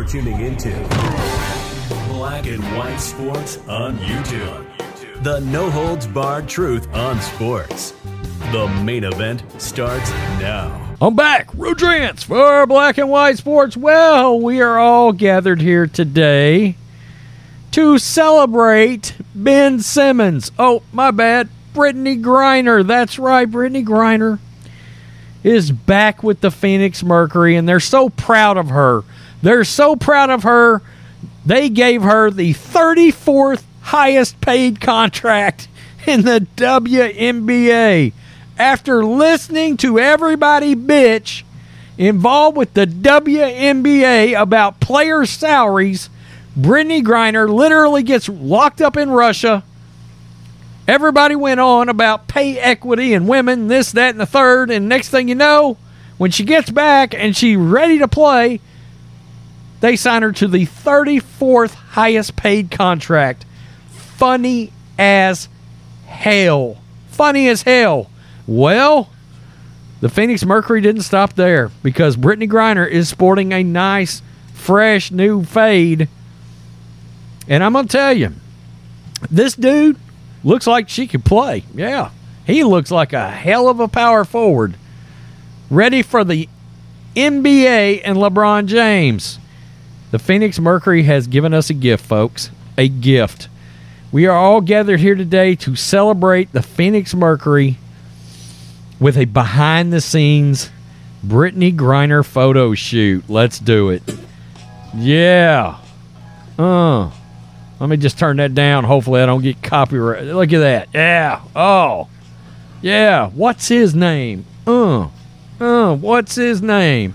You're tuning into Black and White Sports on YouTube. The no holds barred truth on sports. The main event starts now. I'm back, Rudrance for Black and White Sports. Well, we are all gathered here today to celebrate Ben Simmons. Oh, my bad. Brittney Griner. That's right, Brittney Griner is back with the Phoenix Mercury, and they're so proud of her. They're so proud of her. They gave her the 34th highest paid contract in the WNBA. After listening to everybody bitch involved with the WNBA about player salaries, Brittney Griner literally gets locked up in Russia. Everybody went on about pay equity and women, this, that, and the third. And next thing you know, when she gets back and she's ready to play, they sign her to the 34th highest paid contract. Funny as hell. Funny as hell. Well, the Phoenix Mercury didn't stop there because Brittney Griner is sporting a nice, fresh new fade. And I'm going to tell you, this dude looks like she could play. Yeah. He looks like a hell of a power forward. Ready for the NBA and LeBron James. The Phoenix Mercury has given us a gift, folks. A gift. We are all gathered here today to celebrate the Phoenix Mercury with a behind the scenes Brittney Griner photo shoot. Let's do it. Yeah. Uh. Let me just turn that down. Hopefully, I don't get copyright. Look at that. Yeah. Oh. Yeah. What's his name? Uh. Uh. What's his name?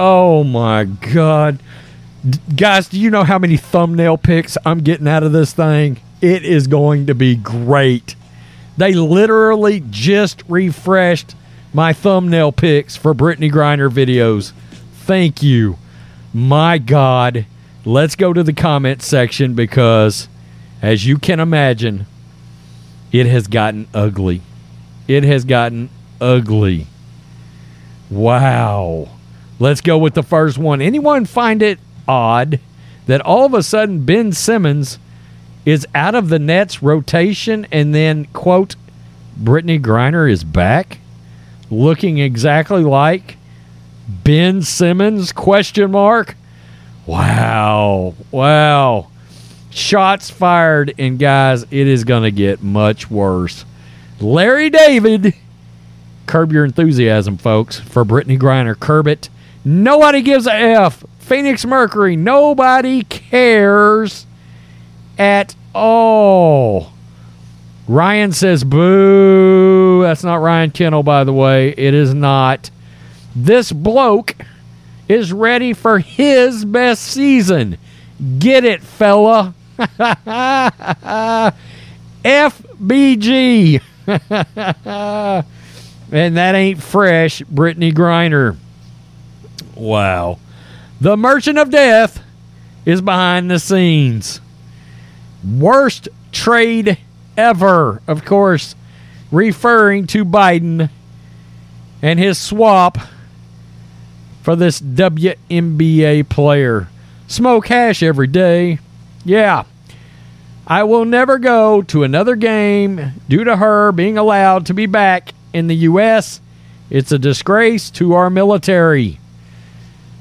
Oh my God. D- guys, do you know how many thumbnail pics I'm getting out of this thing? It is going to be great. They literally just refreshed my thumbnail pics for Brittney Griner videos. Thank you. My God. Let's go to the comment section because, as you can imagine, it has gotten ugly. It has gotten ugly. Wow. Let's go with the first one. Anyone find it odd that all of a sudden Ben Simmons is out of the Nets rotation and then, quote, Brittney Griner is back looking exactly like Ben Simmons, question mark? Wow. Wow. Shots fired, and guys, it is going to get much worse. Larry David, curb your enthusiasm, folks, for Brittney Griner. Curb it. Nobody gives a F. Phoenix Mercury, nobody cares at all. Ryan says, boo. That's not Ryan Kennel, by the way. It is not. This bloke is ready for his best season. Get it, fella. FBG. and that ain't fresh, Brittney Griner. Wow. The Merchant of Death is behind the scenes. Worst trade ever, of course, referring to Biden and his swap for this WNBA player. Smoke hash every day. Yeah. I will never go to another game due to her being allowed to be back in the U.S. It's a disgrace to our military.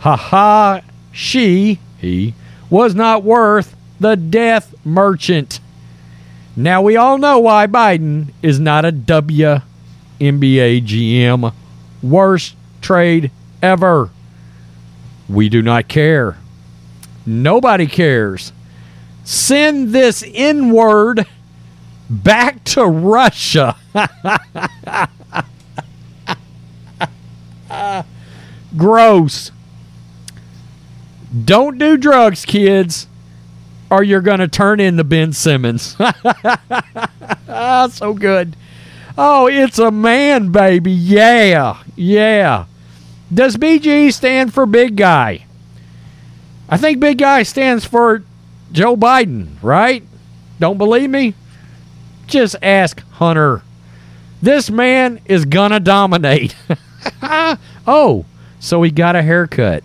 Ha ha. She, he, was not worth the death merchant. Now we all know why Biden is not a WNBA GM. Worst trade ever. We do not care. Nobody cares. Send this inward back to Russia. Gross. Don't do drugs, kids, or you're going to turn into Ben Simmons. ah, so good. Oh, it's a man, baby. Yeah. Yeah. Does BG stand for big guy? I think big guy stands for Joe Biden, right? Don't believe me? Just ask Hunter. This man is gonna dominate. oh, so he got a haircut.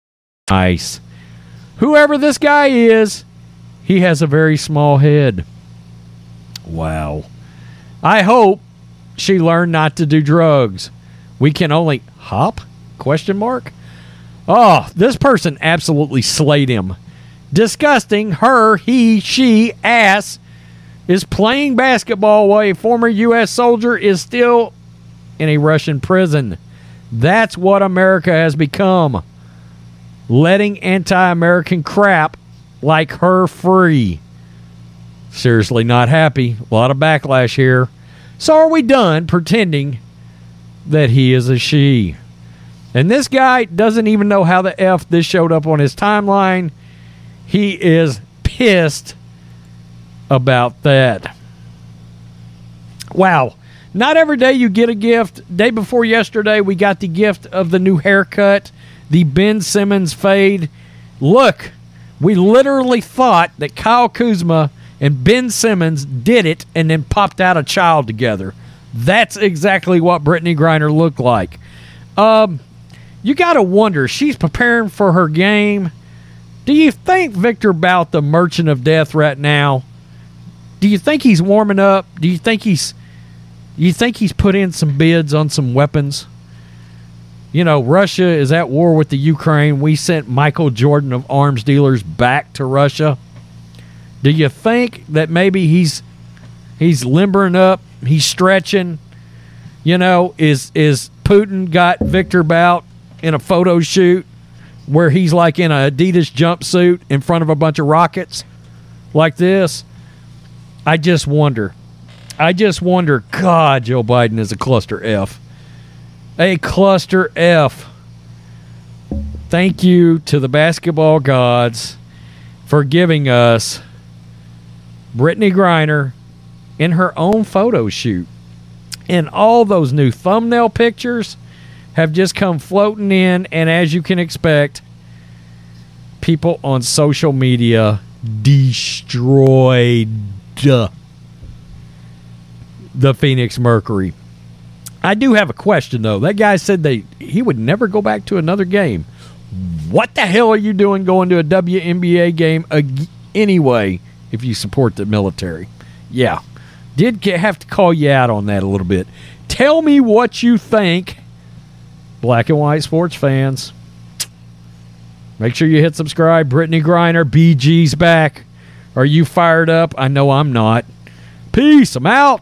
Nice. Whoever this guy is, he has a very small head. Wow. I hope she learned not to do drugs. We can only hop? Question mark. Oh, this person absolutely slayed him. Disgusting. Her, he, she, ass is playing basketball while a former U.S. soldier is still in a Russian prison. That's what America has become letting anti American crap like her free. Seriously, not happy. A lot of backlash here. So, are we done pretending that he is a she? And this guy doesn't even know how the F this showed up on his timeline. He is pissed about that. Wow. Not every day you get a gift. Day before yesterday, we got the gift of the new haircut, the Ben Simmons fade. Look, we literally thought that Kyle Kuzma and Ben Simmons did it and then popped out a child together. That's exactly what Brittney Griner looked like. Um, you got to wonder, she's preparing for her game. Do you think Victor Bout, the merchant of death right now, do you think he's warming up? Do you think he's you think he's put in some bids on some weapons? You know, Russia is at war with the Ukraine. We sent Michael Jordan of arms dealers back to Russia. Do you think that maybe he's he's limbering up, he's stretching? You know, is is Putin got Victor Bout in a photo shoot where he's like in a Adidas jumpsuit in front of a bunch of rockets like this? I just wonder. I just wonder, God, Joe Biden is a cluster F. A cluster F. Thank you to the basketball gods for giving us Brittney Griner in her own photo shoot. And all those new thumbnail pictures have just come floating in. And as you can expect, people on social media destroyed the Phoenix Mercury. I do have a question though. That guy said they he would never go back to another game. What the hell are you doing going to a WNBA game ag- anyway if you support the military? Yeah. Did have to call you out on that a little bit. Tell me what you think, black and white sports fans. Make sure you hit subscribe. Brittney Griner, BG's back. Are you fired up? I know I'm not. Peace. I'm out.